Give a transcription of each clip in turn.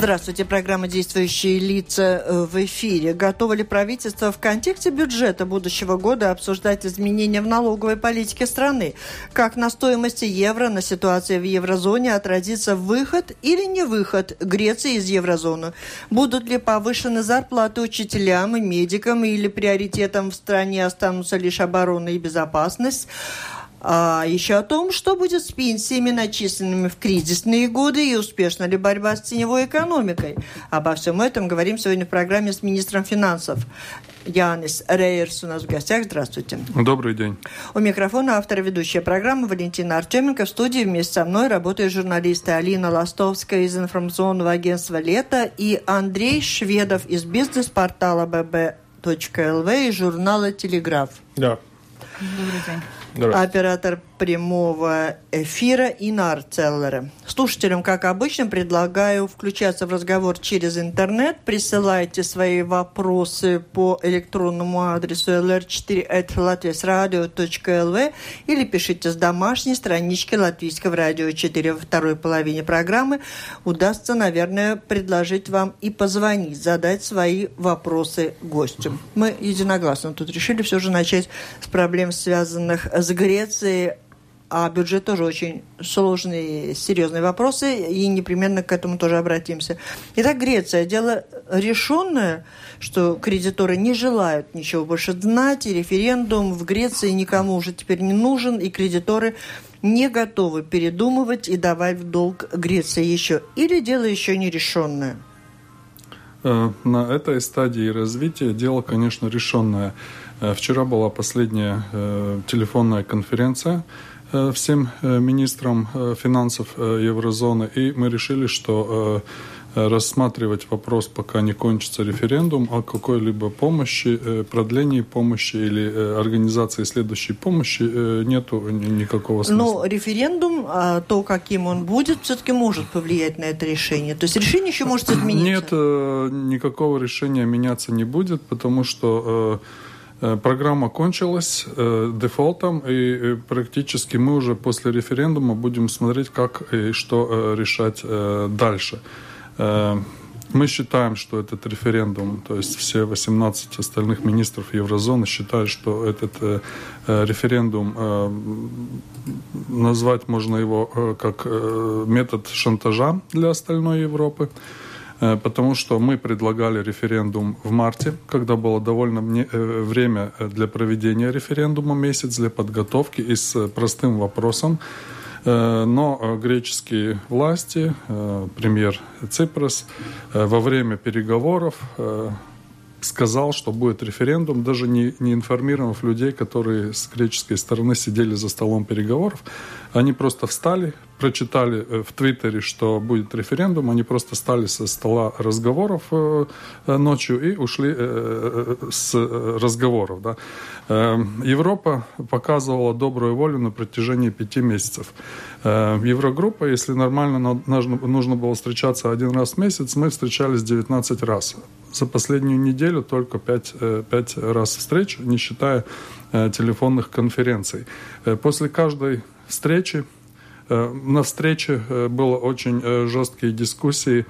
Здравствуйте. Программа «Действующие лица» э, в эфире. Готово ли правительство в контексте бюджета будущего года обсуждать изменения в налоговой политике страны? Как на стоимости евро, на ситуации в еврозоне отразится выход или не выход Греции из еврозоны? Будут ли повышены зарплаты учителям и медикам или приоритетом в стране останутся лишь оборона и безопасность? А еще о том, что будет с пенсиями, начисленными в кризисные годы, и успешна ли борьба с теневой экономикой. Обо всем этом говорим сегодня в программе с министром финансов. Янис Рейерс у нас в гостях. Здравствуйте. Добрый день. У микрофона автор ведущая программы Валентина Артеменко. В студии вместе со мной работают журналисты Алина Ластовская из информационного агентства «Лето» и Андрей Шведов из бизнес-портала bb.lv и журнала «Телеграф». Да. Добрый день. Оператор прямого эфира Инар Целлера. Слушателям, как обычно, предлагаю включаться в разговор через интернет. Присылайте свои вопросы по электронному адресу lr4.latviasradio.lv или пишите с домашней странички Латвийского радио 4 во второй половине программы. Удастся, наверное, предложить вам и позвонить, задать свои вопросы гостю. Мы единогласно тут решили все же начать с проблем, связанных с Грецией, а бюджет тоже очень сложные, серьезные вопросы, и непременно к этому тоже обратимся. Итак, Греция. Дело решенное, что кредиторы не желают ничего больше знать, и референдум в Греции никому уже теперь не нужен, и кредиторы не готовы передумывать и давать в долг Греции еще. Или дело еще не решенное? Э, на этой стадии развития дело, конечно, решенное. Э, вчера была последняя э, телефонная конференция Э, всем министрам финансов еврозоны, и мы решили, что рассматривать вопрос, пока не кончится референдум, о какой-либо помощи, продлении помощи или организации следующей помощи нету никакого смысла. Но референдум, а то, каким он будет, все-таки может повлиять на это решение. То есть решение еще может измениться? Нет, никакого решения меняться не будет, потому что программа кончилась э, дефолтом, и э, практически мы уже после референдума будем смотреть, как и что э, решать э, дальше. Э, мы считаем, что этот референдум, то есть все 18 остальных министров еврозоны считают, что этот э, э референдум, э, назвать можно его э, как э, метод шантажа для остальной Европы. Э, потому что мы предлагали референдум в марте, когда было довольно э, время для проведения референдума, месяц для подготовки и с простым вопросом. Э, но греческие власти, премьер Ципрас, во время переговоров сказал, что будет референдум, даже не, не информировав людей, которые с греческой стороны сидели за столом переговоров. Они просто встали, прочитали э, в Твиттере, что будет референдум, они просто стали со стола разговоров э, э, ночью и ушли с разговоров. Да. Европа показывала добрую волю на протяжении пяти месяцев. Еврогруппа, если нормально нужно было встречаться один раз в месяц, мы встречались 19 раз. За последнюю неделю только 5, 5 раз встреч, не считая телефонных конференций. После каждой встречи Э, на встрече э, было очень э, жесткие дискуссии.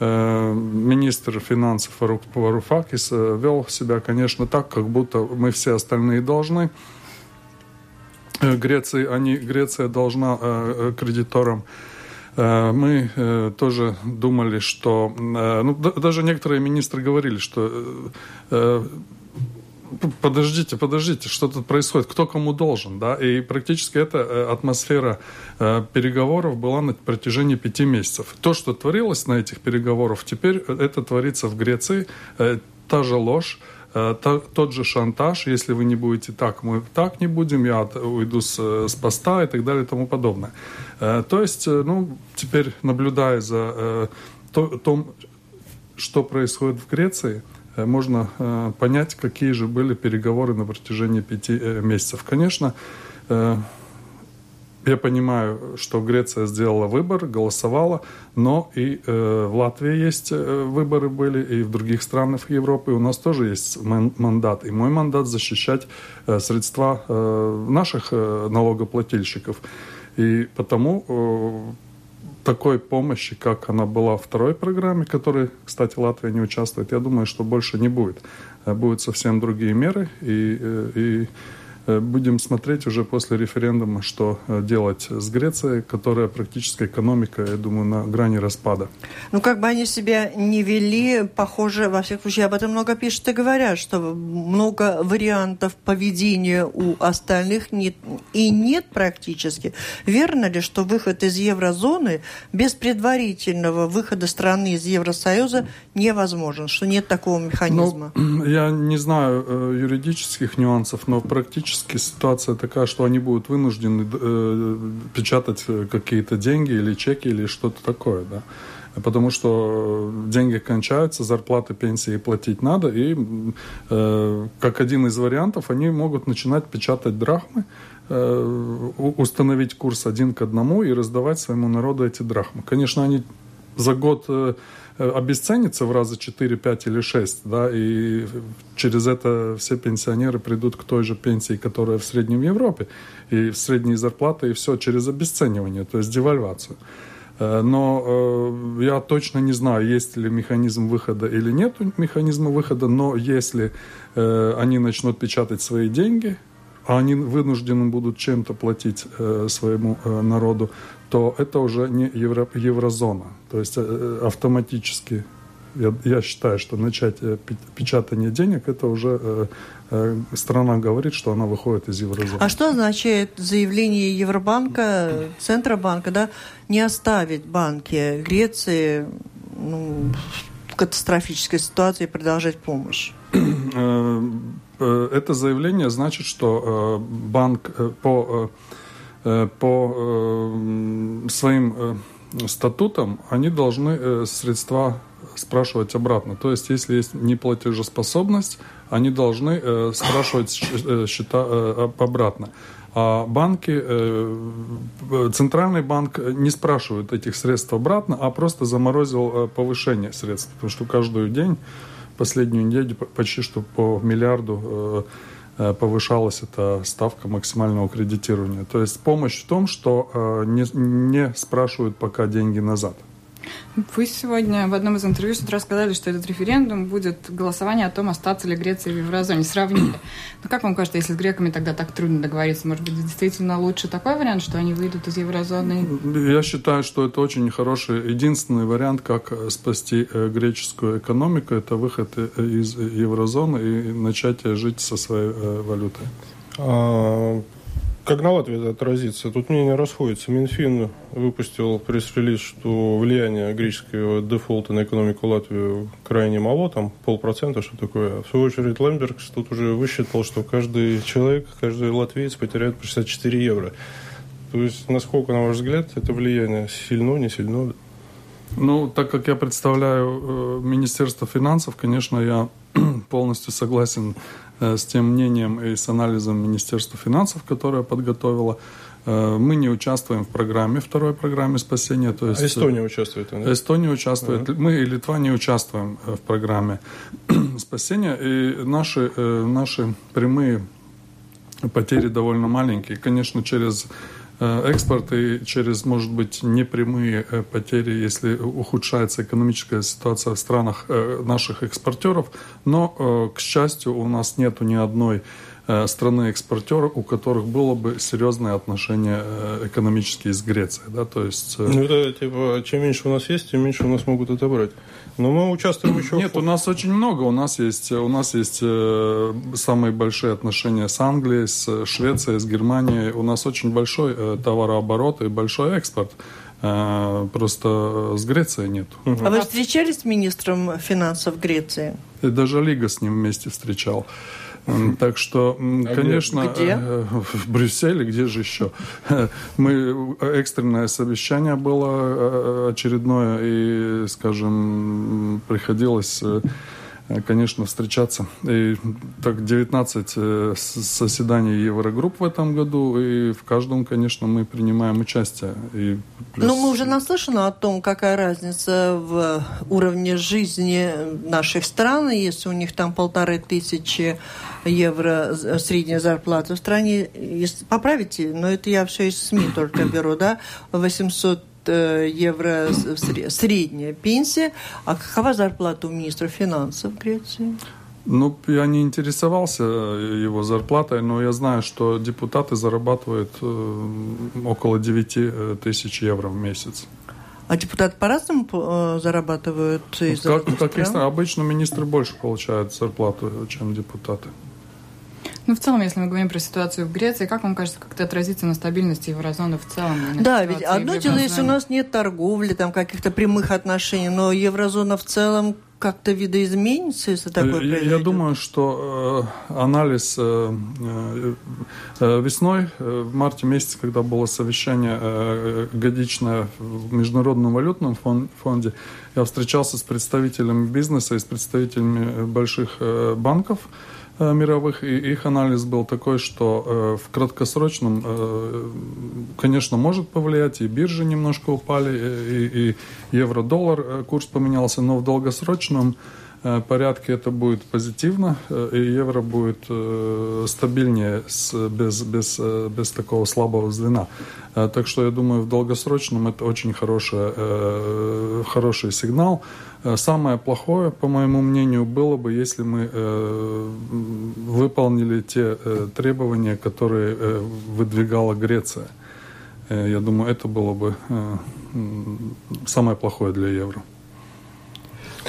Министр финансов Варуфакис вел себя, конечно, так, как будто мы все остальные должны. Греции, они, Греция должна кредиторам мы тоже думали, что... Ну, даже некоторые министры говорили, что подождите, подождите, что тут происходит, кто кому должен, да, и практически эта э, атмосфера э, переговоров была на протяжении пяти месяцев. То, что творилось на этих переговорах, теперь это творится в Греции, э, та же ложь, тот же шантаж, если вы не будете так, мы так не будем, я уйду с, с поста и так далее и тому подобное. То есть, ну, теперь наблюдая за том, что происходит в Греции, можно понять, какие же были переговоры на протяжении пяти месяцев. Конечно, я понимаю, что Греция сделала выбор, голосовала, но и э, в Латвии есть э, выборы были, и в других странах Европы у нас тоже есть мандат. И мой мандат защищать э, средства э, наших э, налогоплательщиков. И потому э, такой помощи, как она была в второй программе, которой, кстати, Латвия не участвует, я думаю, что больше не будет. Э, будут совсем другие меры, и, э, и будем смотреть уже после референдума, что э, делать с Грецией, которая практически экономика, я думаю, на грани распада. Ну, как бы они себя не вели, похоже, во всех случаях об этом много пишут и говорят, что много вариантов поведения у остальных нет и нет практически. Верно ли, что выход из еврозоны без предварительного выхода страны из Евросоюза невозможен, что нет такого механизма? Ну, я не знаю э, юридических нюансов, но практически фактически ситуация такая, что они будут вынуждены э, печатать какие-то деньги или чеки или что-то такое, да. Потому что деньги кончаются, зарплаты, пенсии платить надо, и э, как один из вариантов они могут начинать печатать драхмы, э, установить курс один к одному и раздавать своему народу эти драхмы. Конечно, они за год э, Э, обесценится в раза 4, 5 или 6, да, и через это все пенсионеры придут к той же пенсии, которая в среднем Европе, и в средние зарплаты, и все через обесценивание, то есть девальвацию. Э, но э, я точно не знаю, есть ли механизм выхода или нет механизма выхода, но если э, они начнут печатать свои деньги, а они вынуждены будут чем-то платить э, своему э, народу, то это уже не евро, еврозона. То есть э, автоматически я, я считаю, что начать э, печатание денег, это уже э, э, страна говорит, что она выходит из еврозоны. А что означает заявление Евробанка, Центробанка, да, не оставить банки Греции ну, в катастрофической ситуации и продолжать помощь? Э, Э, это заявление значит, что э, банк э, по, по своим статутам они должны средства спрашивать обратно. То есть, если есть неплатежеспособность, они должны спрашивать счета обратно. А банки, центральный банк не спрашивает этих средств обратно, а просто заморозил повышение средств, потому что каждый день последнюю неделю почти что по миллиарду э, э, повышалась эта ставка максимального кредитирования. То есть помощь в том, что э, не, не спрашивают пока деньги назад. Вы сегодня в одном из интервью с утра сказали, что этот референдум будет голосование о том, остаться ли Греция в еврозоне. Сравнили. Ну, как вам кажется, если с греками тогда так трудно договориться, может быть, действительно лучше такой вариант, что они выйдут из еврозоны? Я считаю, что это очень хороший, единственный вариант, как спасти э, греческую экономику, это выход э, из еврозоны и начать жить со своей э, валютой. Как на Латвии это отразится? Тут мнения расходятся. Минфин выпустил пресс-релиз, что влияние греческого дефолта на экономику Латвии крайне мало, там полпроцента, что такое. В свою очередь Лембергс тут уже высчитал, что каждый человек, каждый латвиец потеряет по 64 евро. То есть, насколько, на ваш взгляд, это влияние сильно, не сильно? Ну, так как я представляю э, Министерство финансов, конечно, я полностью согласен с тем мнением и с анализом Министерства финансов, которое подготовило. Э, мы не участвуем в программе, второй программе спасения. То есть, а Эстония участвует? Да? Эстония участвует. Uh-huh. Мы и Литва не участвуем э, в программе спасения. И наши, наши прямые потери довольно маленькие. Конечно, через Э, экспорт и через, может быть, непрямые э, потери, если ухудшается экономическая ситуация в странах э, наших экспортеров. Но, к счастью, у нас нет ни одной страны экспортера, у которых было бы серьезное отношение экономические с Грецией. Да? То есть, ну, это типа, чем меньше у нас есть, тем меньше у нас могут отобрать. Но мы участвуем еще... Нет, у нас очень много. У нас есть, у нас есть э, самые большие отношения с Англией, с Швецией, с Германией. У нас очень большой э, товарооборот и большой экспорт. Просто с Грецией нет. А вы встречались с министром финансов Греции? И даже Лига с ним вместе встречал. Так что, а конечно, где? в Брюсселе, где же еще? Мы экстренное совещание было очередное, и, скажем, приходилось Э, конечно, встречаться. И так 19 э, заседаний Еврогрупп в этом году, и в каждом, конечно, мы принимаем участие. И плюс... Ну, мы уже наслышаны о том, какая разница в уровне жизни наших стран, если у них там полторы тысячи евро средняя зарплата в стране, поправите, но это я все из СМИ только беру, да, 800 Э, евро средняя пенсия. А какова зарплата у министра финансов Греции? Ну, я не интересовался э, его зарплатой, но я знаю, что депутаты зарабатывают э, около 9 тысяч евро в месяц. А депутаты по-разному зарабатывают из как, как обычно министры больше получают зарплату, чем депутаты. Ну, в целом, если мы говорим про ситуацию в Греции, как вам кажется, как это отразится на стабильности еврозоны в целом? Да, ведь одно дело, если у нас нет торговли, там каких-то прямых отношений, но еврозона в целом как-то видоизменится, если такое я, произойдет? Я думаю, что э, анализ э, э, э весной, э, в марте месяце, когда было совещание э, годичное в Международном валютном фонде, я встречался с представителями бизнеса и с представителями больших э, банков, Э, мировых, и их анализ был такой, что э, в краткосрочном, э, конечно, может повлиять, и биржи немножко упали, и евро-доллар курс поменялся, но в долгосрочном порядке это будет позитивно, и евро будет стабильнее с, без, без, без такого слабого звена. Так что я думаю, в долгосрочном это очень хороший, хороший сигнал. Э, самое плохое, по моему мнению, было бы, если мы э, выполнили те э, требования, которые э, выдвигала Греция. Э, я думаю, это было бы э, самое плохое для евро.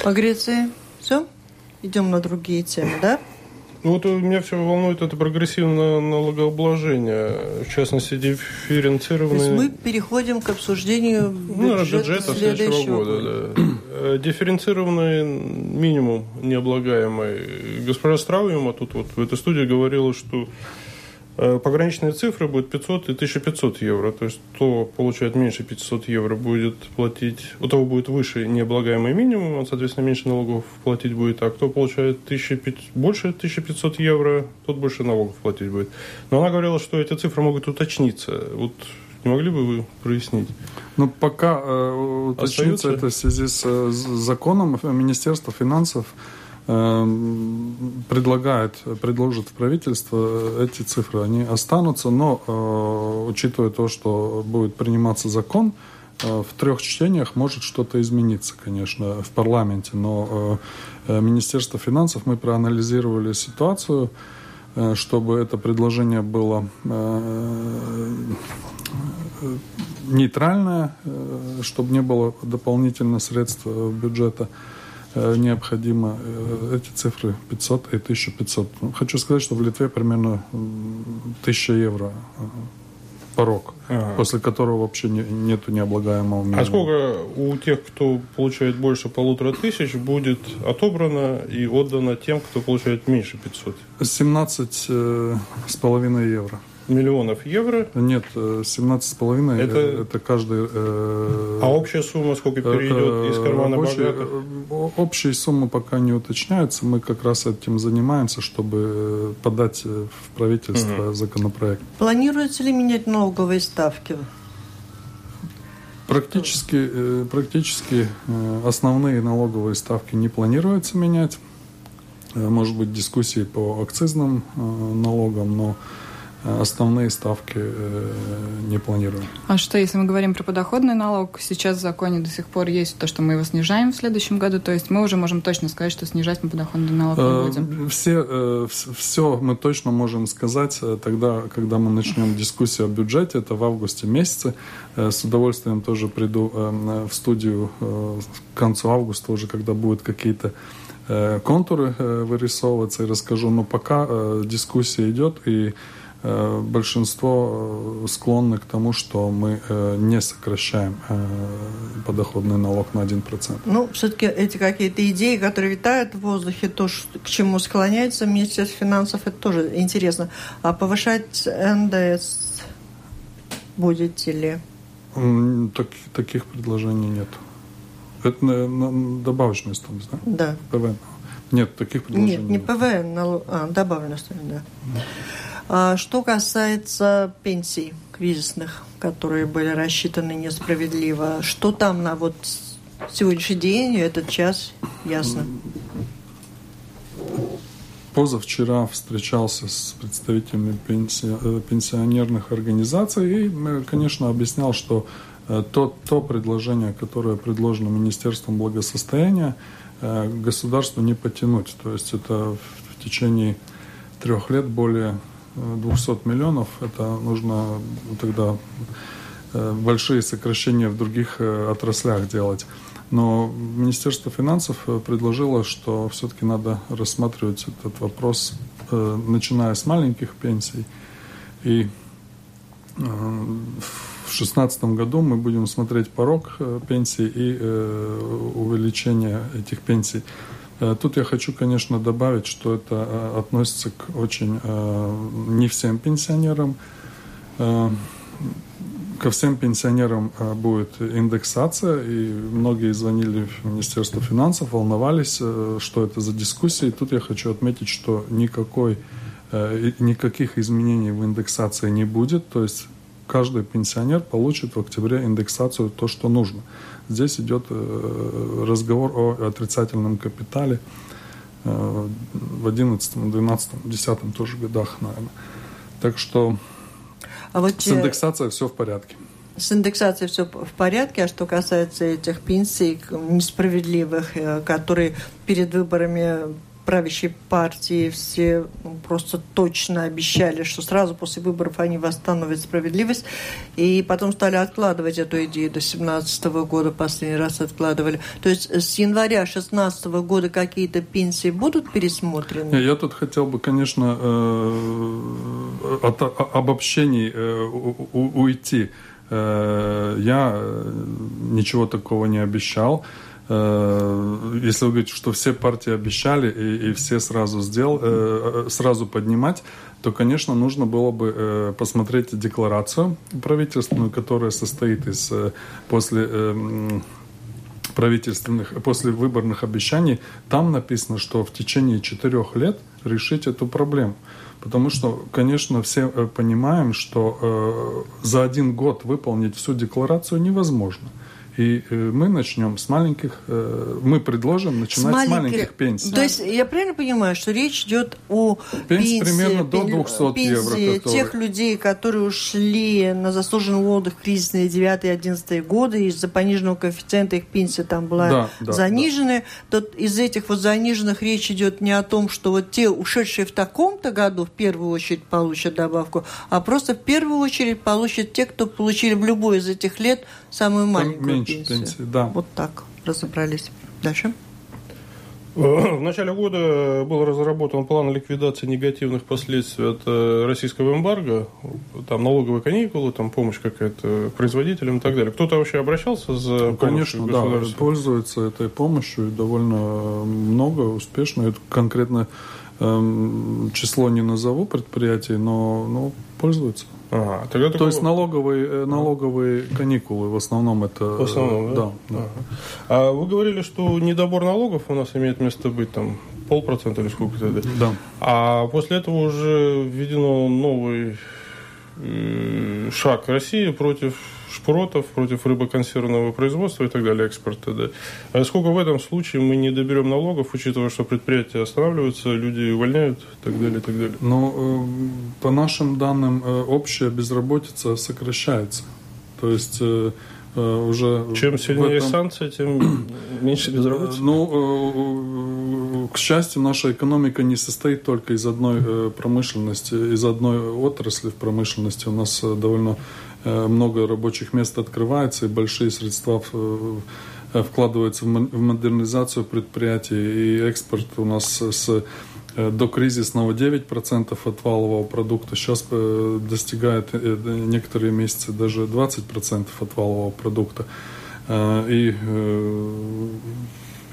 По Греции все? Идем на другие темы, да? Ну вот меня все волнует это прогрессивное налогообложение, в частности, дифференцированное... То есть мы переходим к обсуждению бюджета, ну, бюджета следующего года. года. Да. Э, дифференцированный минимум необлагаемый. Госпожа Страуема тут вот в этой студии говорила, что Э, пограничные цифры будут 500 и 1500 евро. То есть кто получает меньше 500 евро будет платить, у того будет выше необлагаемый минимум, он, соответственно, меньше налогов платить будет. А кто получает 1500, больше 1500 евро, тот больше налогов платить будет. Но она говорила, что эти цифры могут уточниться. Вот не могли бы вы прояснить? Ну, пока э, уточнится Остается? это в связи с, с законом Министерства финансов предлагает, предложит в правительство эти цифры, они останутся, но э, учитывая то, что будет приниматься закон, э, в трех чтениях может что-то измениться, конечно, в парламенте, но э, Министерство финансов мы проанализировали ситуацию, чтобы это предложение было нейтральное, чтобы не было дополнительных средств бюджета. Э, необходимо э, эти цифры 500 и 1500. Ну, хочу сказать, что в Литве примерно 1000 евро э, порог, ага. после которого вообще не, нету необлагаемого минимума. А сколько у тех, кто получает больше полутора тысяч, будет отобрано и отдано тем, кто получает меньше 500? 17 э, с половиной евро миллионов евро. Нет, 17,5 это, это каждый... Э, а общая сумма сколько перейдет из кармана общая, богатых? Общая сумма пока не уточняется. Мы как раз этим занимаемся, чтобы подать в правительство угу. законопроект. Планируется ли менять налоговые ставки? Практически, практически основные налоговые ставки не планируется менять. Может быть, дискуссии по акцизным налогам, но основные ставки э, не планируем. А что, если мы говорим про подоходный налог, сейчас в законе до сих пор есть то, что мы его снижаем в следующем году, то есть мы уже можем точно сказать, что снижать мы подоходный налог не э, будем? Все, э, все мы точно можем сказать тогда, когда мы начнем дискуссию о бюджете, это в августе месяце. С удовольствием тоже приду в студию к концу августа уже, когда будут какие-то контуры вырисовываться и расскажу. Но пока дискуссия идет, и большинство э, склонны к тому, что мы э, не сокращаем подоходный налог на 1%. Ну, все-таки эти какие-то идеи, которые витают в воздухе, то, к чему склоняется Министерство финансов, это тоже интересно. А повышать НДС будете ли? Так, таких предложений нет. Это на, на добавочную стоимость, да? Да. ПВН. Нет, таких предложений нет. не ПВН, налог, а добавленная стоимость, да. А, что касается пенсий кризисных, которые были рассчитаны несправедливо, что там на вот сегодняшний день, этот час, ясно? Позавчера встречался с представителями. Э, пенсионерных организаций и, конечно, объяснял, что э, то, то предложение, которое предложено Министерством благосостояния, э, государству не потянуть. То есть это в течение трех лет более 200 миллионов. Это нужно тогда большие сокращения в других отраслях делать. Но Министерство финансов э, предложило, что все-таки надо рассматривать этот вопрос, э, начиная с маленьких пенсий. И э, в 2016 году мы будем смотреть порог пенсий и увеличение этих пенсий. Тут я хочу, конечно, добавить, что это относится к очень не всем пенсионерам ко всем пенсионерам э, будет индексация, и многие звонили в Министерство финансов, волновались, э, что это за дискуссии. И тут я хочу отметить, что никакой, э, никаких изменений в индексации не будет, то есть каждый пенсионер получит в октябре индексацию то, что нужно. Здесь идет разговор о отрицательном капитале в 11, 12, 10 тоже годах, наверное. Так что а вот с индексацией все в порядке. С индексацией все в порядке, а что касается этих пенсий несправедливых, э, которые перед выборами правящей партии все ну, просто точно обещали, что сразу после выборов они восстановят справедливость. И потом стали откладывать эту идею до 2017 года, последний раз откладывали. То есть с января 2016 года какие-то пенсии будут пересмотрены? Я тут хотел бы, конечно, э, от обобщений э, уйти. Э, я ничего такого не обещал. Э, если вы говорите, что все партии обещали и, и все сразу сделал, э, э, сразу поднимать, то, конечно, нужно было бы посмотреть декларацию правительственную, которая состоит из после правительственных, после выборных обещаний. Там написано, что в течение четырех лет решить эту проблему. Потому что, конечно, все понимаем, что за один год выполнить всю декларацию невозможно. И э, мы начнем с маленьких, э, мы предложим начинать с, маленьких, с маленьких пенсий. То есть я правильно понимаю, что речь идет о пенсии, примерно до 200 пенсии евро. Которые... тех людей, которые ушли на заслуженный отдых в кризисные 9-11 годы, из-за пониженного коэффициента их пенсия там была да, да, занижена. Да. То из этих вот заниженных речь идет не о том, что вот те, ушедшие в таком-то году, в первую очередь получат добавку, а просто в первую очередь получат те, кто получили в любой из этих лет самую маленькую пенсию. пенсии. Да. Вот так разобрались. Дальше. В начале года был разработан план ликвидации негативных последствий от э, российского эмбарго. Там налоговые каникулы, там помощь какая-то производителям и так далее. Кто-то вообще обращался за ну, Конечно, да, пользуется этой помощью довольно много, успешно. Это конкретно эм, число не назову предприятий, но, но пользуются. Ага, тогда То есть налоговые, э, налоговые каникулы в основном это... В основном, да? Да. да. Ага. А вы говорили, что недобор налогов у нас имеет место быть там полпроцента или сколько-то? Да. А после этого уже введено новый э, шаг России против шпротов, против рыбоконсервного производства и так далее, экспорта. Да. А сколько в этом случае мы не доберем налогов, учитывая, что предприятия останавливаются, люди увольняют и так далее, и так далее? Ну, э, по нашим данным, э, общая безработица сокращается. То есть э, уже... Чем сильнее этом... санкции, тем меньше безработицы? Ну, к счастью, наша экономика не состоит только из одной промышленности, из одной отрасли в промышленности. У нас довольно много рабочих мест открывается, и большие средства э, вкладываются в модернизацию предприятий, и экспорт у нас с до кризисного 9% от валового продукта, сейчас достигает некоторые месяцы даже 20% от валового продукта. И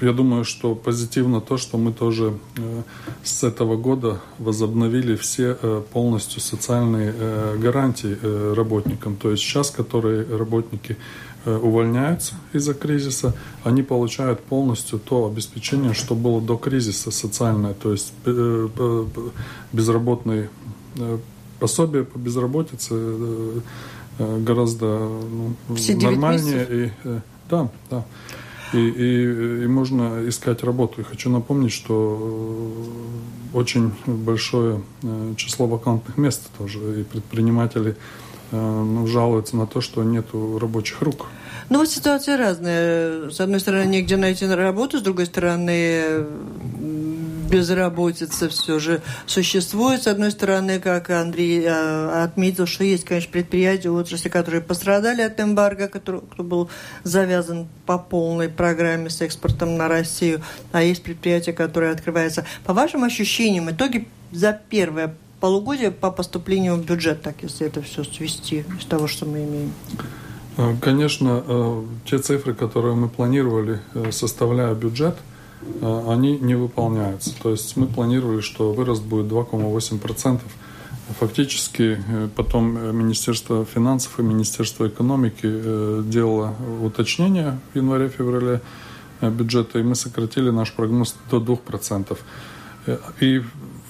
я думаю, что позитивно то, что мы тоже э, с этого года возобновили все э, полностью социальные э, гарантии работникам. То есть сейчас, которые работники увольняются из-за кризиса, они получают полностью то обеспечение, что было до кризиса социальное, то есть безработные пособия по безработице гораздо ну, нормальнее. И, да, да и, и, и можно искать работу. И хочу напомнить, что э, очень большое э, число вакантных мест тоже, и предприниматели э, ну, жалуются на то, что нет рабочих рук. Ну вот ситуация разная. С одной стороны, негде найти работу, с другой стороны, безработица все же существует. С одной стороны, как Андрей э, отметил, что есть, конечно, предприятия, отрасли, которые пострадали от эмбарго, который, кто был завязан по полной программе с экспортом на Россию, а есть предприятия, которые открываются. По вашим ощущениям, итоги за первое полугодие по поступлению в бюджет, так если это все свести с того, что мы имеем? Э, конечно, э, те цифры, которые мы планировали, составляя бюджет – они не выполняются. То есть мы планировали, что вырост будет 2,8%. Фактически э, потом э, Министерство финансов и Министерство экономики делало уточнение в январе-феврале бюджета, и мы сократили наш прогноз до 2%. И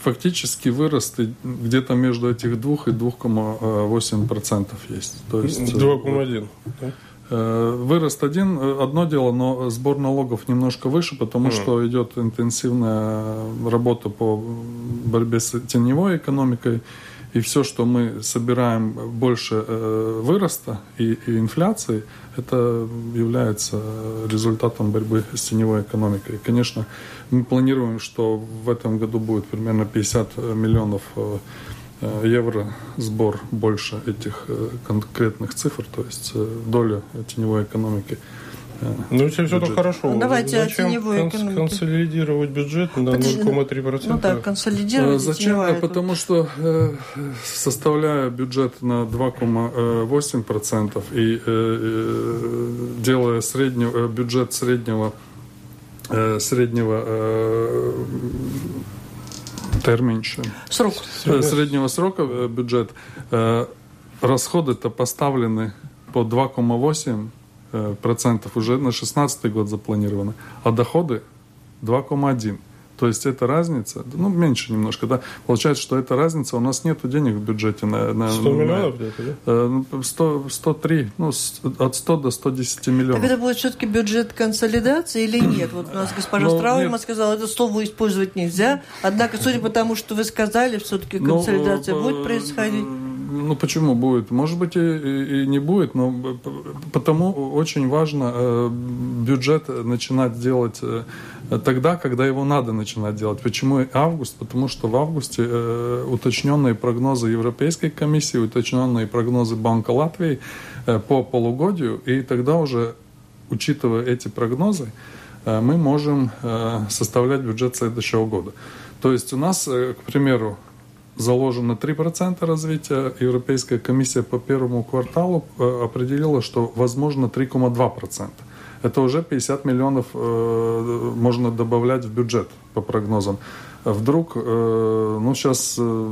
фактически вырост где-то между этих двух и 2,8% есть. То есть 2,1%. Э, вырост один, э, одно дело, но сбор налогов немножко выше, потому mm. что идет интенсивная работа по борьбе с теневой экономикой. И все, что мы собираем больше э, выроста и, и инфляции, это является результатом борьбы с теневой экономикой. И, конечно, мы планируем, что в этом году будет примерно 50 миллионов Э, евро сбор больше этих э, конкретных цифр, то есть э, доля теневой экономики. Ну, если все так хорошо, ну, давайте зачем теневую конс- консолидировать бюджет на 0,3%? Ну да, консолидировать. Зачем? Потому что э, составляя бюджет на 2,8% и э, делая среднего, бюджет среднего, э, среднего э, терминч. Срок. Среднего срока э, бюджет. Э, расходы-то поставлены по 2,8 э, процентов уже на 2016 год запланированы, а доходы 2,1. То есть эта разница, ну, меньше немножко, да. Получается, что эта разница, у нас нет денег в бюджете на... на 100 миллионов где-то, да? 100, 103, ну, от 100 до 110 миллионов. Так это будет все-таки бюджет консолидации или нет? Вот у нас госпожа ну, Страуема сказала, это слово использовать нельзя. Однако, судя по тому, что вы сказали, все-таки ну, консолидация ну, будет происходить? Ну, почему будет? Может быть, и, и не будет, но потому очень важно э, бюджет начинать делать э, тогда, когда его надо начинать делать. Почему август? Потому что в августе э, уточненные прогнозы Европейской комиссии, уточненные прогнозы Банка Латвии по полугодию, и тогда уже, учитывая эти прогнозы, мы можем составлять бюджет следующего года. То есть у нас, к примеру, заложено 3% развития. Европейская комиссия по первому кварталу э, определила, что возможно 3,2% это уже 50 миллионов э, можно добавлять в бюджет по прогнозам. Вдруг, э, ну сейчас э,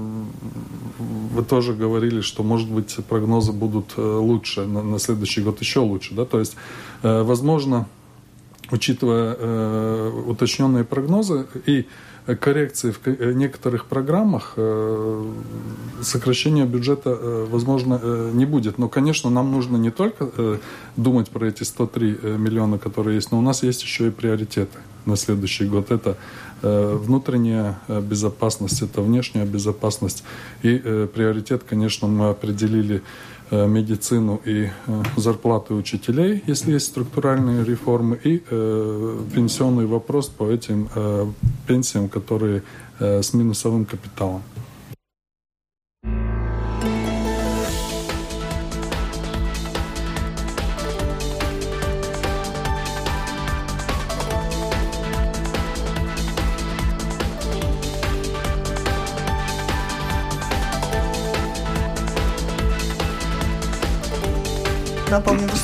вы тоже говорили, что может быть прогнозы будут э, лучше на, на следующий год еще лучше, да, то есть э, возможно, учитывая э, уточненные прогнозы и коррекции в э, некоторых программах э, сокращения бюджета, э, возможно, не будет. Но, конечно, нам нужно не только думать про эти 103 миллиона, которые есть, но у нас есть еще и приоритеты на следующий год. Это внутренняя безопасность, это внешняя безопасность. И приоритет, конечно, мы определили медицину и э, зарплаты учителей, если есть структуральные реформы, и э, пенсионный вопрос по этим пенсиям, которые с минусовым капиталом.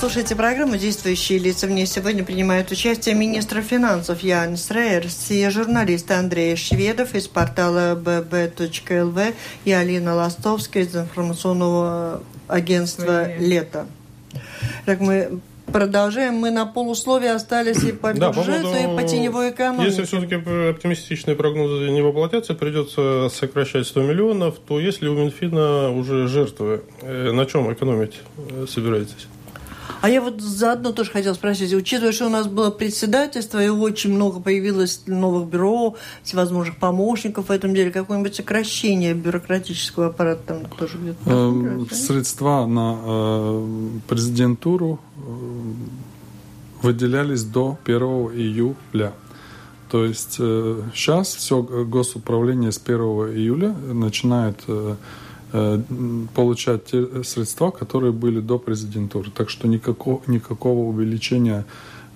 Слушаете программу «Действующие лица». В ней сегодня принимают участие министр финансов Янис Рейерс и журналисты Андрей Шведов из портала bb.lv и Алина Ластовская из информационного агентства «Лето». Так мы Продолжаем. Мы на полусловие остались и по бюджету, да, по и по теневой экономике. Если все-таки оптимистичные прогнозы не воплотятся, придется сокращать 100 миллионов, то если у Минфина уже жертвы, э, на чем экономить э, собираетесь? А я вот заодно тоже хотела спросить, учитывая, что у нас было председательство, и очень много появилось новых бюро, всевозможных помощников в этом деле, какое-нибудь сокращение бюрократического аппарата там тоже где-то? Эм, средства на э, президентуру э, выделялись до 1 июля. То есть э, сейчас все госуправление с 1 июля начинает э, Э, получать те средства, которые были до президентуры. Так что никакого, никакого увеличения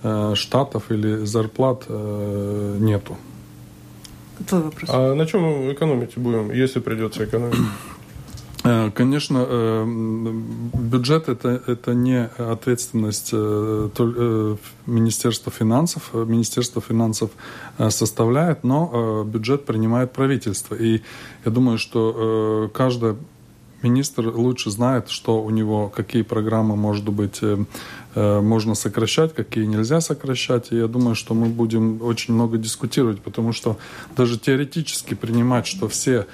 э, штатов или зарплат э, нету. Твой вопрос. А на чем экономить будем, если придется экономить? Э, конечно, э, бюджет это, это не ответственность э, Министерства финансов. Министерство финансов составляет, но бюджет принимает правительство. И я думаю, что каждый министр лучше знает, что у него, какие программы, может быть, можно сокращать, какие нельзя сокращать. И я думаю, что мы будем очень много дискутировать, потому что даже теоретически принимать, что все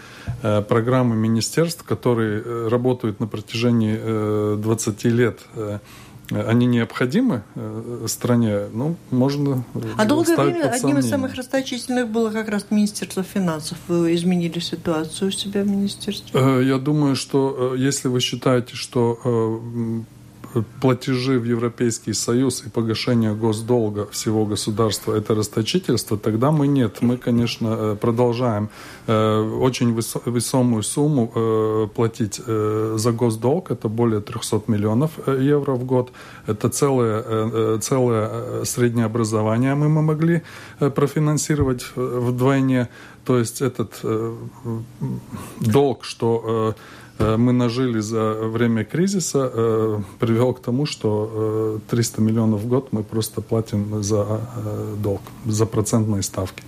Э, программы министерств, которые э, работают на протяжении 20 э, лет, они необходимы стране, ну, можно А долгое время одним из самых расточительных было как раз Министерство финансов. Вы изменили ситуацию у себя в министерстве? Я думаю, что если вы считаете, что платежи в Европейский Союз и погашение госдолга всего государства – это расточительство, тогда мы нет. Мы, конечно, э, продолжаем э, очень весомую сумму э, платить за госдолг. Это более 300 миллионов евро в год. Это целое, целое среднее образование мы могли профинансировать вдвойне. То есть этот долг, что мы нажили за время кризиса, э, привел к тому, что 300 э, миллионов в год мы просто платим за долг, за процентные ставки.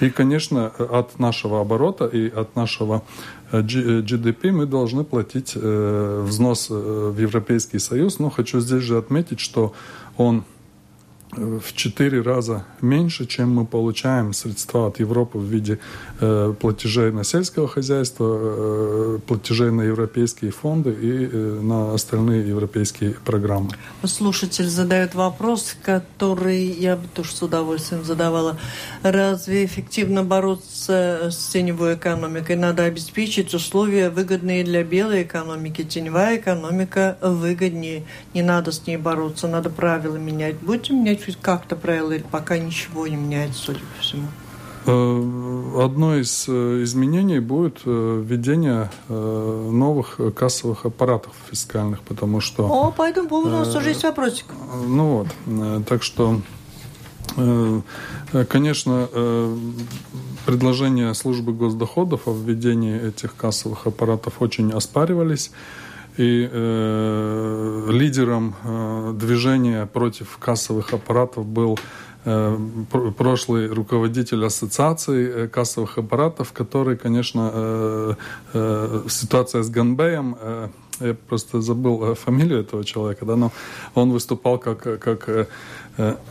И, конечно, от нашего оборота и от нашего GDP мы должны платить взнос в Европейский Союз. Но хочу здесь же отметить, что он в четыре раза меньше, чем мы получаем средства от Европы в виде э, платежей на сельское хозяйство, э, платежей на европейские фонды и э, на остальные европейские программы. Слушатель задает вопрос, который я бы тоже с удовольствием задавала. Разве эффективно бороться с теневой экономикой? Надо обеспечить условия, выгодные для белой экономики. Теневая экономика выгоднее. Не надо с ней бороться, надо правила менять. Будем менять чуть как-то правила или пока ничего не меняется, судя по всему? Э, одно из э, изменений будет э, введение новых кассовых аппаратов фискальных, потому что... О, по этому поводу у нас уже есть вопросик. Ну вот, так что, конечно, предложения службы госдоходов о введении этих кассовых аппаратов очень оспаривались. И э, лидером э, движения против кассовых аппаратов был э, прошлый руководитель ассоциации э, кассовых аппаратов, который, конечно, э, ситуация с Ганбеем, я просто забыл фамилию этого человека, да, но он выступал как, как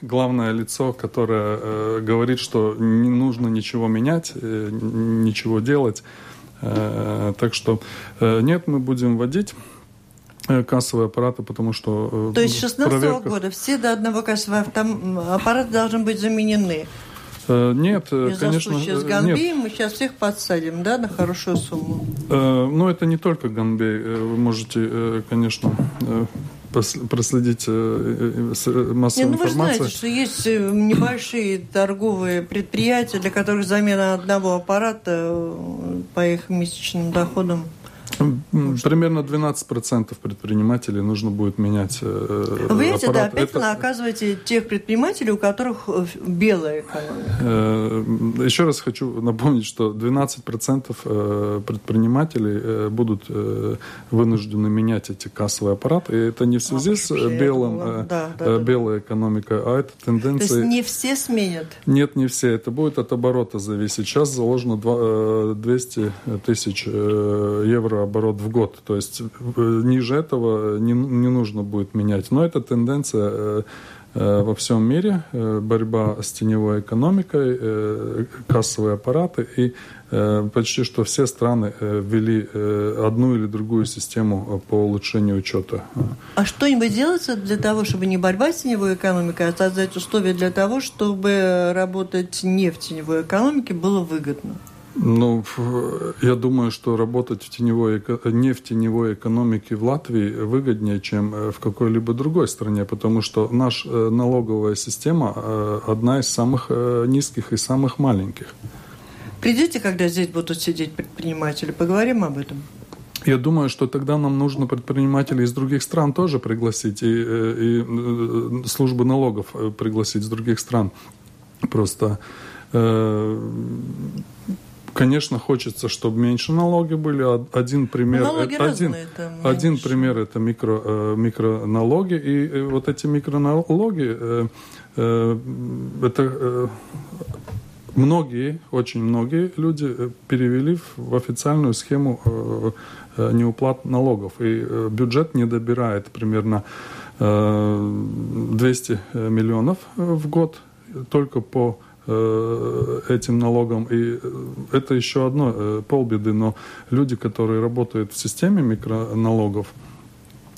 главное лицо, которое говорит, что не нужно ничего менять, ничего делать. Э, так что э, нет, мы будем вводить э, кассовые аппараты, потому что... То есть с 16 проверках... года все до одного кассового аппарата должны быть заменены? Нет, Из конечно... с Ганбеем мы сейчас всех подсадим, да, на хорошую сумму? Ну, это не только Ганбей. Вы можете, конечно, проследить э, э, э, массовую Не, ну, информацию. Вы знаете, что есть небольшие торговые предприятия, для которых замена одного аппарата по их месячным доходам Примерно 12% предпринимателей нужно будет менять э, Вы видите, аппарат. да, опять Это... наказываете тех предпринимателей, у которых э, белая экономика. Э, еще раз хочу напомнить, что 12% э, предпринимателей будут вынуждены менять эти кассовые аппараты. И это не в связи а, с белым, да, да, да, белой экономикой, а это тенденция... То есть не все сменят? Нет, не все. Это будет от оборота зависеть. Сейчас заложено 200 тысяч евро оборот в год. То есть э, ниже этого не, не нужно будет менять. Но это тенденция э, э, во всем мире, борьба с теневой экономикой, кассовые аппараты и почти что все страны ввели одну или другую систему по улучшению учета. А что-нибудь делается для того, чтобы не борьба с теневой экономикой, а создать условия для того, чтобы работать не в теневой экономике было выгодно? Ну, я думаю, что работать в теневой, не в теневой экономике в Латвии выгоднее, чем э, в какой-либо другой стране, потому что наша э, налоговая система э, одна из самых низких и самых маленьких. Придите, когда здесь будут сидеть предприниматели, поговорим об этом. Я думаю, что тогда нам нужно предпринимателей из других стран тоже пригласить, и, и службы налогов пригласить из других стран. Просто Конечно, хочется, чтобы меньше налоги были. Один пример, налоги это, один, там один пример это микро, э, микроналоги. И э, вот эти микроналоги, э, это многие, очень многие люди перевели в официальную схему неуплат налогов. И бюджет не добирает примерно 200 миллионов в год только по Э, этим налогом. И это еще одно э, полбеды, но люди, которые работают в системе микроналогов,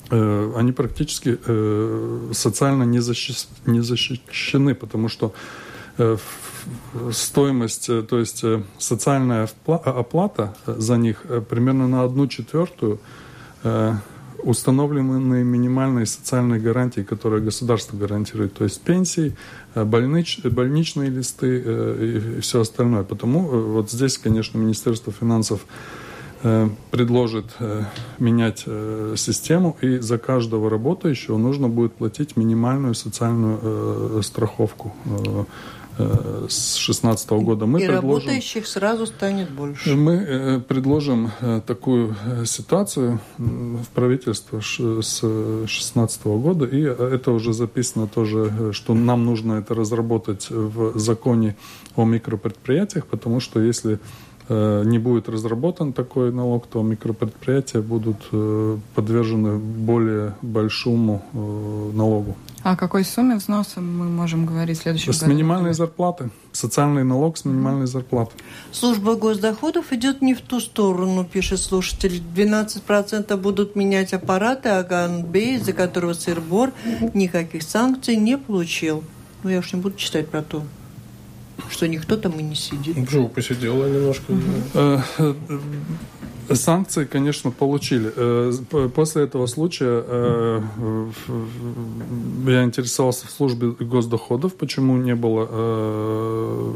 э, они практически социально не, защищены, потому что стоимость, то есть социальная оплата за них примерно на одну четвертую установлены минимальные социальные гарантии, которые государство гарантирует, то есть пенсии, э, больнич, больничные листы э, и все остальное. Потому э, вот здесь, конечно, Министерство финансов предложит менять систему, и за каждого работающего нужно будет платить минимальную социальную страховку с 2016 года. Мы и предложим, работающих сразу станет больше. Мы э, предложим э, такую ситуацию в правительство с 2016 года, и это уже записано тоже, что нам нужно это разработать в законе о микропредприятиях, потому что если не будет разработан такой налог, то микропредприятия будут подвержены более большому налогу. А о какой сумме взноса мы можем говорить в следующем с году? С минимальной зарплаты. Социальный налог с минимальной зарплаты. Служба госдоходов идет не в ту сторону, пишет слушатель. 12% будут менять аппараты, а Ганбей, из-за которого сырбор никаких санкций не получил. Ну, я уж не буду читать про то что никто там и не сидит. Ну, посидела немножко. Санкции, конечно, получили. Э, после этого случая э, я интересовался в службе госдоходов, почему не было э,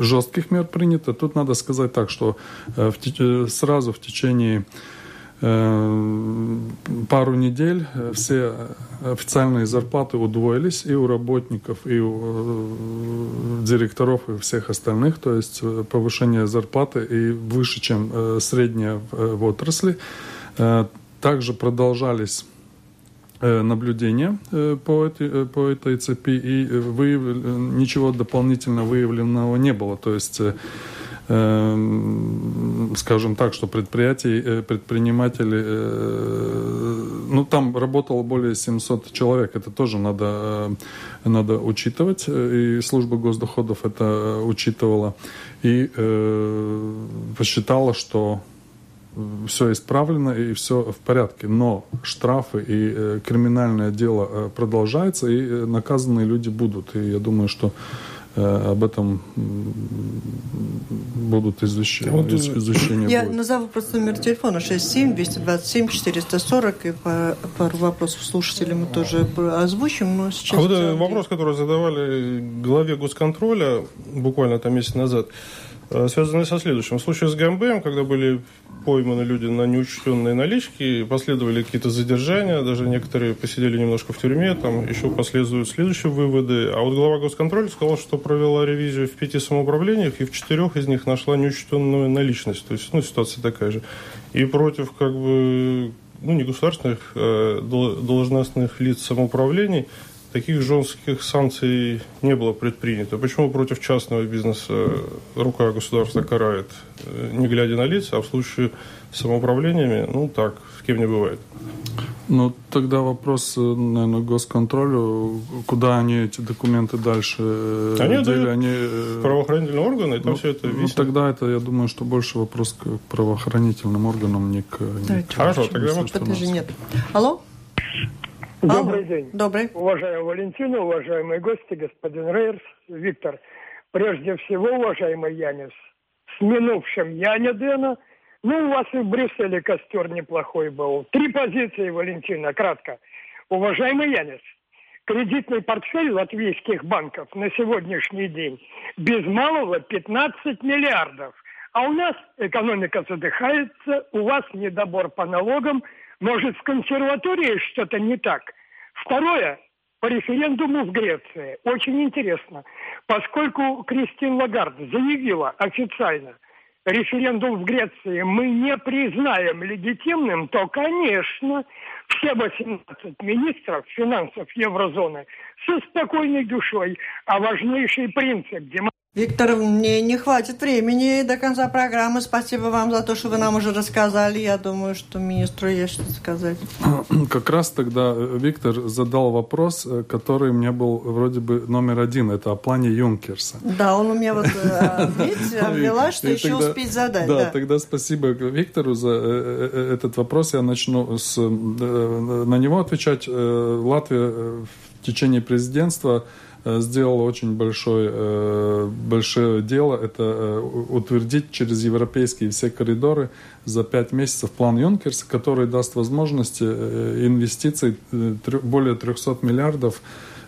жестких мер принято. Тут надо сказать так, что сразу в течение пару недель все официальные зарплаты удвоились и у работников, и у директоров, и у всех остальных. То есть повышение зарплаты и выше, чем средняя в отрасли. Также продолжались наблюдения по этой, по этой цепи, и выяв... ничего дополнительно выявленного не было. То есть скажем так, что предприятий, э, предприниматели, э, ну там работало более 700 человек, это тоже надо, э, надо учитывать, и служба госдоходов это учитывала, и посчитала, что все исправлено и все в порядке. Но штрафы и криминальное дело продолжается, и наказанные люди будут. И я думаю, что об этом будут извещения. Вот, извещения я будет. назову просто номер телефона 67 227 440 и пару вопросов слушателей мы тоже озвучим. Но сейчас а вот э, вопрос, который задавали главе госконтроля буквально там месяц назад, э, связанный со следующим. В случае с ГМБ, когда были пойманы люди на неучтенные налички, последовали какие-то задержания, даже некоторые посидели немножко в тюрьме, там еще последуют следующие выводы. А вот глава госконтроля сказал, что провела ревизию в пяти самоуправлениях, и в четырех из них нашла неучтенную наличность. То есть, ну, ситуация такая же. И против, как бы, ну, не государственных э, должностных лиц самоуправлений таких жестких санкций не было предпринято. Почему против частного бизнеса рука государства карает, э, не глядя на лица, а в случае с самоуправлениями, ну так, с кем не бывает? Ну, тогда вопрос, э, наверное, госконтролю, куда они эти документы дальше э, они дели, они правоохранительные органы, и там ну, все это висит. Ну, тогда это, я думаю, что больше вопрос к правоохранительным органам, не к... Не к Хорошо, тогда вот... Подожди, нет. Алло? Добрый Алло. день. Добрый. Уважаемая Валентина, уважаемые гости, господин Рейерс, Виктор. Прежде всего, уважаемый Янис, с минувшим Яня Дэна. Ну, у вас и в Брюсселе костер неплохой был. Три позиции, Валентина, кратко. Уважаемый Янис, кредитный портфель латвийских банков на сегодняшний день без малого 15 миллиардов. А у нас экономика задыхается, у вас недобор по налогам – может, в консерватории что-то не так? Второе, по референдуму в Греции. Очень интересно. Поскольку Кристин Лагард заявила официально, референдум в Греции мы не признаем легитимным, то, конечно, все 18 министров финансов еврозоны со спокойной душой, а важнейший принцип демократии Виктор, мне не хватит времени до конца программы. Спасибо вам за то, что вы нам уже рассказали. Я думаю, что министру есть что сказать. Как раз тогда Виктор задал вопрос, э, который у меня был вроде бы номер один. Это о плане Юнкерса. Да, он у меня вот, э, видите, обвела, что еще успеть задать. Да, тогда спасибо Виктору за э, этот вопрос. Я начну с, на него отвечать. Латвия в течение президентства Э, сделала очень большое, э, большое дело. Это э, утвердить через европейские все коридоры за пять месяцев план Юнкерса, который даст возможность инвестиций более 300 миллиардов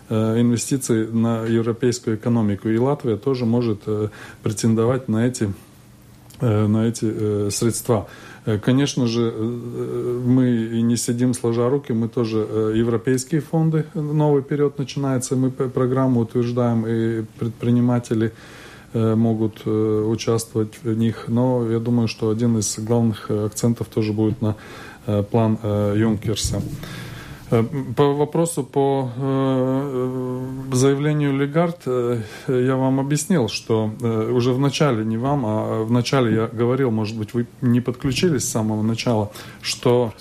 инвестиций на европейскую экономику. И Латвия тоже может претендовать на эти, на эти средства. Э, конечно же, э, э, мы не сидим сложа руки, мы тоже европейские фонды, новый период начинается, мы программу утверждаем, и предприниматели могут участвовать в них. Но я думаю, что один из главных акцентов тоже будет на план Юнкерса. Э, по вопросу по э, заявлению Легард э, я вам объяснил, что уже в начале, не вам, а в начале я говорил, может быть, вы не подключились с самого начала, что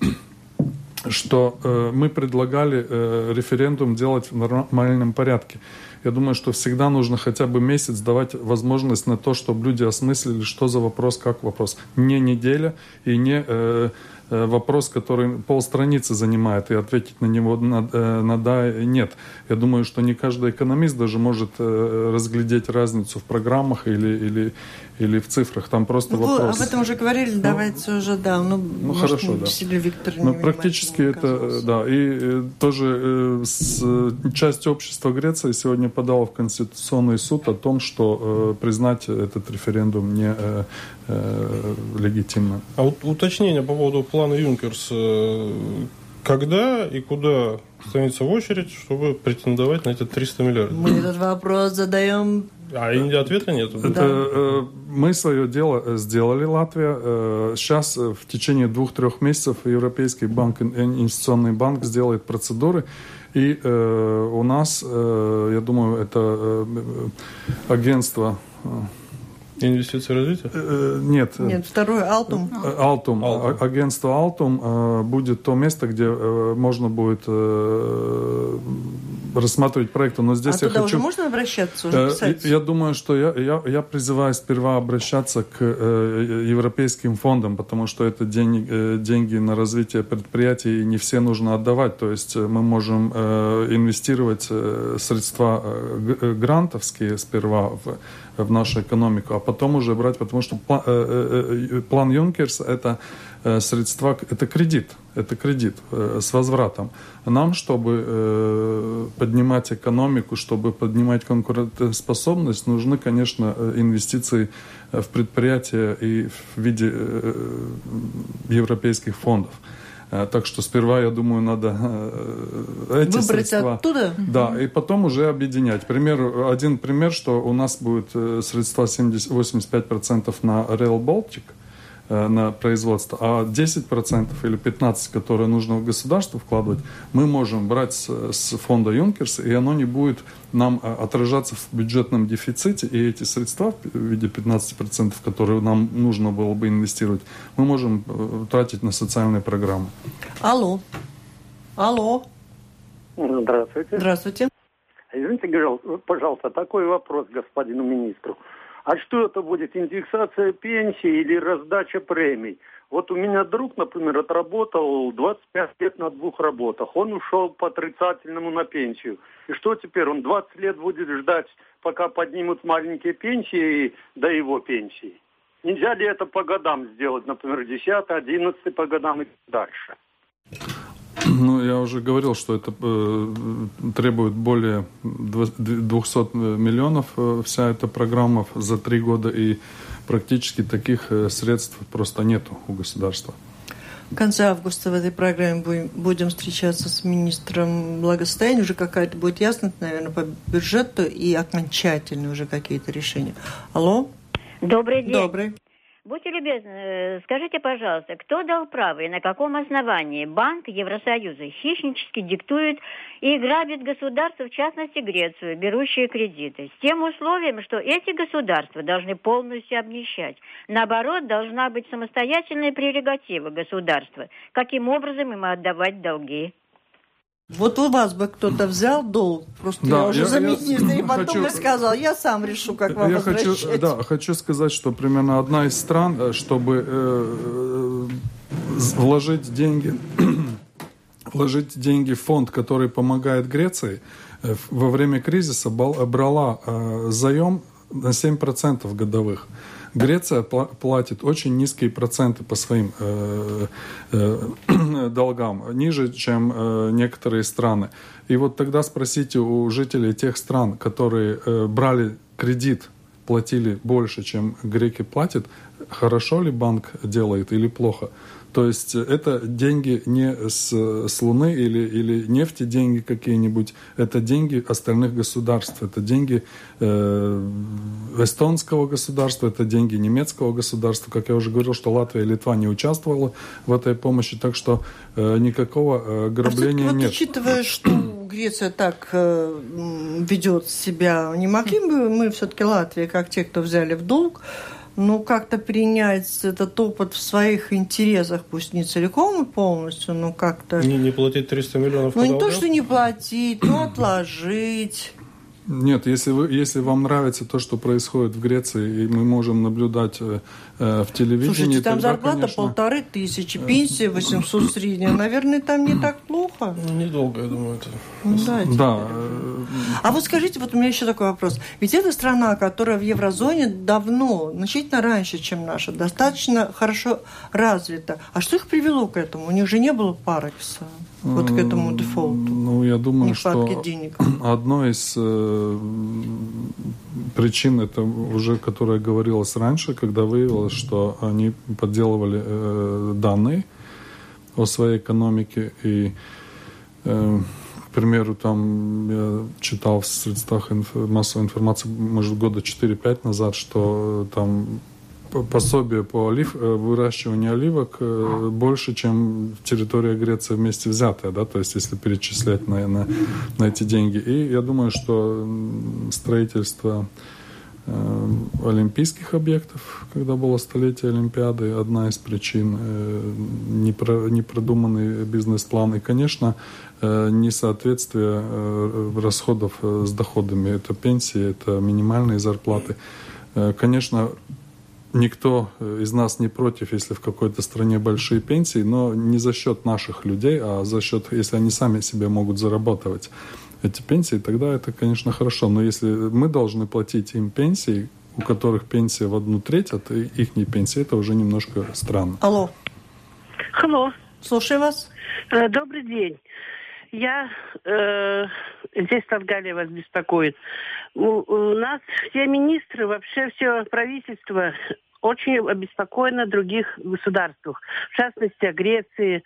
что мы предлагали референдум делать в нормальном порядке. Я думаю, что всегда нужно хотя бы месяц давать возможность на то, чтобы люди осмыслили, что за вопрос, как вопрос. Не неделя и не Э, вопрос, который полстраницы занимает, и ответить на него на, э, на да нет. Я думаю, что не каждый экономист даже может э, разглядеть разницу в программах или, или, или в цифрах. Там просто ну, вопрос. Об этом уже говорили, ну, давайте уже, да. Ну, ну может, хорошо, да. Виктор ну, практически это, да. И тоже с, часть общества Греции сегодня подала в Конституционный суд о том, что признать этот референдум не э, легитимно. А вот уточнение по поводу плана Юнкерс. Э, когда и куда становиться в очередь, чтобы претендовать на эти 300 миллиардов? Мы этот вопрос задаем а и ответа нет. Да. Э, мы свое дело сделали, Латвия. Сейчас в течение двух-трех месяцев Европейский банк, инвестиционный банк сделает процедуры. И у нас, я думаю, это агентство Инвестиции развития? Э, э, нет. Нет, второе Алтум. Алтум. Алтум. Агентство Алтум э, будет то место, где можно будет рассматривать проекты. Но здесь а я туда хочу... уже можно обращаться, уже писать? Я думаю, что я, я, я призываю сперва обращаться к европейским фондам, потому что это деньги, деньги на развитие предприятий, и не все нужно отдавать. То есть мы можем инвестировать средства грантовские сперва в в нашу экономику, а потом уже брать, потому что план, план Юнкерс это средства, это кредит, это кредит с возвратом. Нам, чтобы поднимать экономику, чтобы поднимать конкурентоспособность, нужны, конечно, инвестиции в предприятия и в виде европейских фондов. Э, так что сперва, я думаю, надо э, эти Выбрать средства... оттуда? Да, и потом уже объединять. Пример, один пример, что у нас будет э, средства 70, 85% на Rail Baltic – на производство, а 10% или 15%, которые нужно в государство вкладывать, мы можем брать с, с фонда Юнкерс, и оно не будет нам э, отражаться в бюджетном дефиците, и эти средства в виде 15%, которые нам нужно было бы инвестировать, мы можем э, тратить на социальные программы. Алло. Алло. Здравствуйте. Здравствуйте. Извините, пожалуйста, такой вопрос господину министру. А что это будет, индексация пенсии или раздача премий? Вот у меня друг, например, отработал 25 лет на двух работах. Он ушел по отрицательному на пенсию. И что теперь? Он 20 лет будет ждать, пока поднимут маленькие пенсии до его пенсии. Нельзя ли это по годам сделать, например, 10, 11 по годам и дальше? Ну, я уже говорил, что это э, требует более 200 миллионов э, вся эта программа за три года, и практически таких э, средств просто нету у государства. В конце августа в этой программе будем, будем встречаться с министром благосостояния. Уже какая-то будет ясность, наверное, по бюджету и окончательные уже какие-то решения. Алло? Добрый день. Добрый. Будьте любезны, э, скажите, пожалуйста, кто дал право и на каком основании Банк Евросоюза хищнически диктует и грабит государства, в частности Грецию, берущие кредиты, с тем условием, что эти государства должны полностью обнищать. Наоборот, должна быть самостоятельная прерогатива государства, каким образом им отдавать долги. Вот у вас бы кто-то взял долг, просто да, я уже я, за министра, и потом хочу, сказал, я сам решу, как вам я возвращать. Хочу, да, хочу сказать, что примерно одна из стран, э, чтобы э, вложить деньги, вложить деньги в фонд, который помогает Греции, э, во время кризиса брала э, заем на 7% годовых. Греция платит очень низкие проценты по своим э, э, долгам, ниже, чем э, некоторые страны. И вот тогда спросите у жителей тех стран, которые брали кредит, платили больше, чем греки платят, хорошо ли банк делает или плохо. То есть это деньги не с, с Луны или, или нефти деньги какие-нибудь, это деньги остальных государств, это деньги э, эстонского государства, это деньги немецкого государства. Как я уже говорил, что Латвия и Литва не участвовала в этой помощи, так что э, никакого э, грабления а нет. Учитывая, что Греция так э, ведет себя, не могли бы мы все-таки Латвия, как те, кто взяли в долг, ну, как-то принять этот опыт в своих интересах, пусть не целиком и полностью, но как-то... Не, не платить 300 миллионов Ну, не то, что не платить, но отложить. Нет, если, вы, если вам нравится то, что происходит в Греции, и мы можем наблюдать э, э в телевидении... Слушайте, там тогда, зарплата конечно... полторы тысячи, пенсия 800 средняя. Наверное, там не так плохо. Ну, недолго, я думаю, это... Ну, да, да. А вот скажите, вот у меня еще такой вопрос. Ведь это страна, которая в еврозоне давно, значительно раньше, чем наша, достаточно хорошо развита. А что их привело к этому? У них же не было парекса вот к этому дефолту? Ну, я думаю, что денег. одно из э, причин, это уже, которая говорилось раньше, когда выявилось, что они подделывали э, данные о своей экономике и э, к примеру, там я читал в средствах инф... массовой информации, может, года 4-5 назад, что там пособие по олив, э, выращиванию оливок э, больше, чем территория Греции вместе взятая, да, то есть если перечислять на, на, на эти деньги. И я думаю, что строительство э, олимпийских объектов, когда было столетие Олимпиады, одна из причин э, непро, непродуманный бизнес-план. И, конечно, э, несоответствие э, расходов э, с доходами. Это пенсии, это минимальные зарплаты. Э, конечно, Никто э, из нас не против, если в какой-то стране большие пенсии, но не за счет наших людей, а за счет, если они сами себе могут зарабатывать эти пенсии, тогда это, конечно, хорошо. Но если мы должны платить им пенсии, у которых пенсия в одну треть от их пенсии, это уже немножко странно. Алло. Алло. Слушаю вас. Э, добрый день. Я э, здесь Татгалия вас беспокоит. У, у нас все министры, вообще все правительство очень обеспокоено других государствах, в частности о Греции,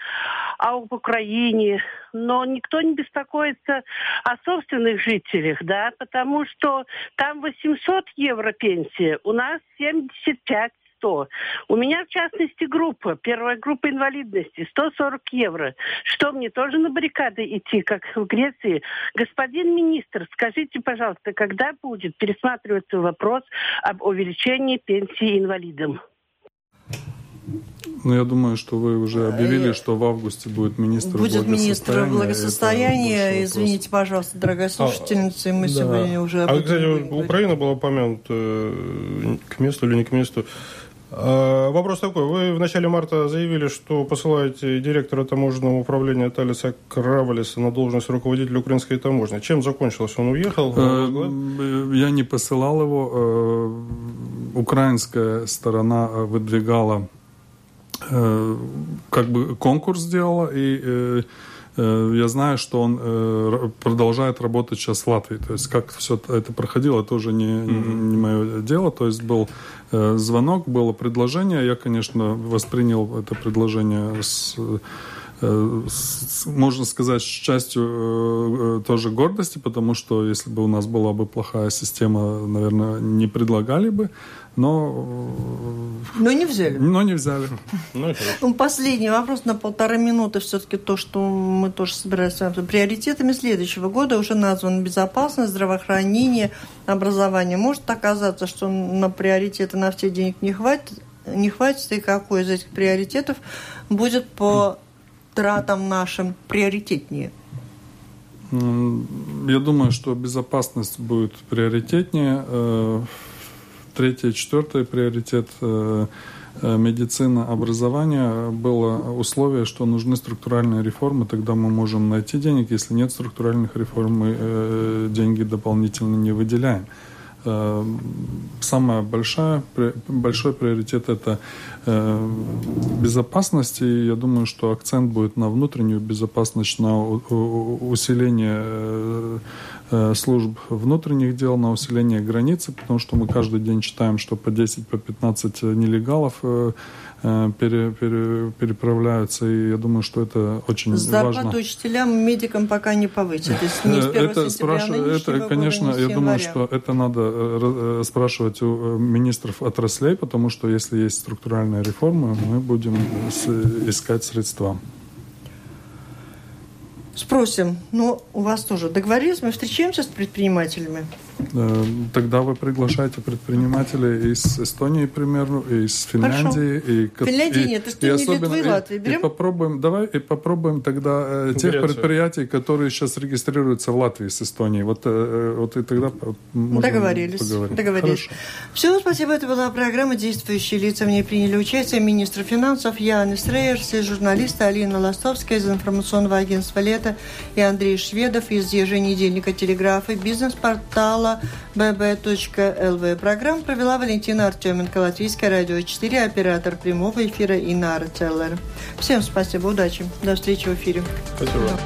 а об Украине. Но никто не беспокоится о собственных жителях, да, потому что там 800 евро пенсия, у нас 75 100. У меня, в частности, группа, первая группа инвалидности, 140 евро. Что, мне тоже на баррикады идти, как в Греции? Господин министр, скажите, пожалуйста, когда будет пересматриваться вопрос об увеличении пенсии инвалидам? Ну, я думаю, что вы уже объявили, что в августе будет министр Будет министр благосостояния. Извините, пожалуйста, дорогая слушательница, а, мы да. сегодня уже... А, кстати, Украина была упомянута э, к месту или не к месту. А, вопрос такой. Вы в начале марта заявили, что посылаете директора таможенного управления Талиса Кравалиса на должность руководителя украинской таможни. Чем закончилось? Он уехал? Э, я не посылал его. Э, украинская сторона выдвигала, э, как бы конкурс сделала, и я знаю, что он продолжает работать сейчас в Латвии. То есть как все это проходило, это уже не, не мое дело. То есть был Э, звонок, было предложение. Я, конечно, воспринял это предложение с э, можно сказать, с частью э, тоже гордости, потому что если бы у нас была бы плохая система, наверное, не предлагали бы но... Но не взяли. Но не взяли. Ну, ну, последний вопрос на полторы минуты. Все-таки то, что мы тоже собирались с вами. Приоритетами следующего года уже названы безопасность, здравоохранение, образование. Может оказаться, что на приоритеты на все денег не хватит, не хватит, и какой из этих приоритетов будет по тратам нашим приоритетнее? Я думаю, что безопасность будет приоритетнее. Третий, четвертый приоритет э, э, медицина, образование было условие, что нужны структуральные реформы, тогда мы можем найти денег. Если нет структуральных реформ, мы э, деньги дополнительно не выделяем. Самая большая, большой приоритет это безопасность, и я думаю, что акцент будет на внутреннюю безопасность, на усиление служб внутренних дел на усиление границы, потому что мы каждый день читаем, что по 10, по 15 нелегалов э, э, пере, пере, переправляются, и я думаю, что это очень Зарплату важно. учителям, медикам пока не повысят. не это, спрашиваю, это, конечно, я думаю, что это надо спрашивать у министров отраслей, потому что если есть структуральная реформа, мы будем искать средства. Спросим. Ну, у вас тоже договорились, мы встречаемся с предпринимателями? Э, тогда вы приглашаете предпринимателей из Эстонии, примерно, из Финляндии. И, Финляндии и, нет, Эстонии, и особенно, Литвы, Латвии. Берем? И попробуем, давай, и попробуем тогда э, тех предприятий, которые сейчас регистрируются в Латвии с Эстонией. Вот, э, вот и тогда Договорились. Поговорить. Договорились. Хорошо. Все, спасибо. Это была программа «Действующие лица». В ней приняли участие министр финансов Янис Рейерс и журналисты Алина Ластовская из информационного агентства «Лето» и Андрей Шведов из еженедельника «Телеграфа» бизнес-портала канала bb.lv. Программу провела Валентина Артеменко, Латвийское радио 4, оператор прямого эфира Инара Целлер. Всем спасибо, удачи. До встречи в эфире. Спасибо.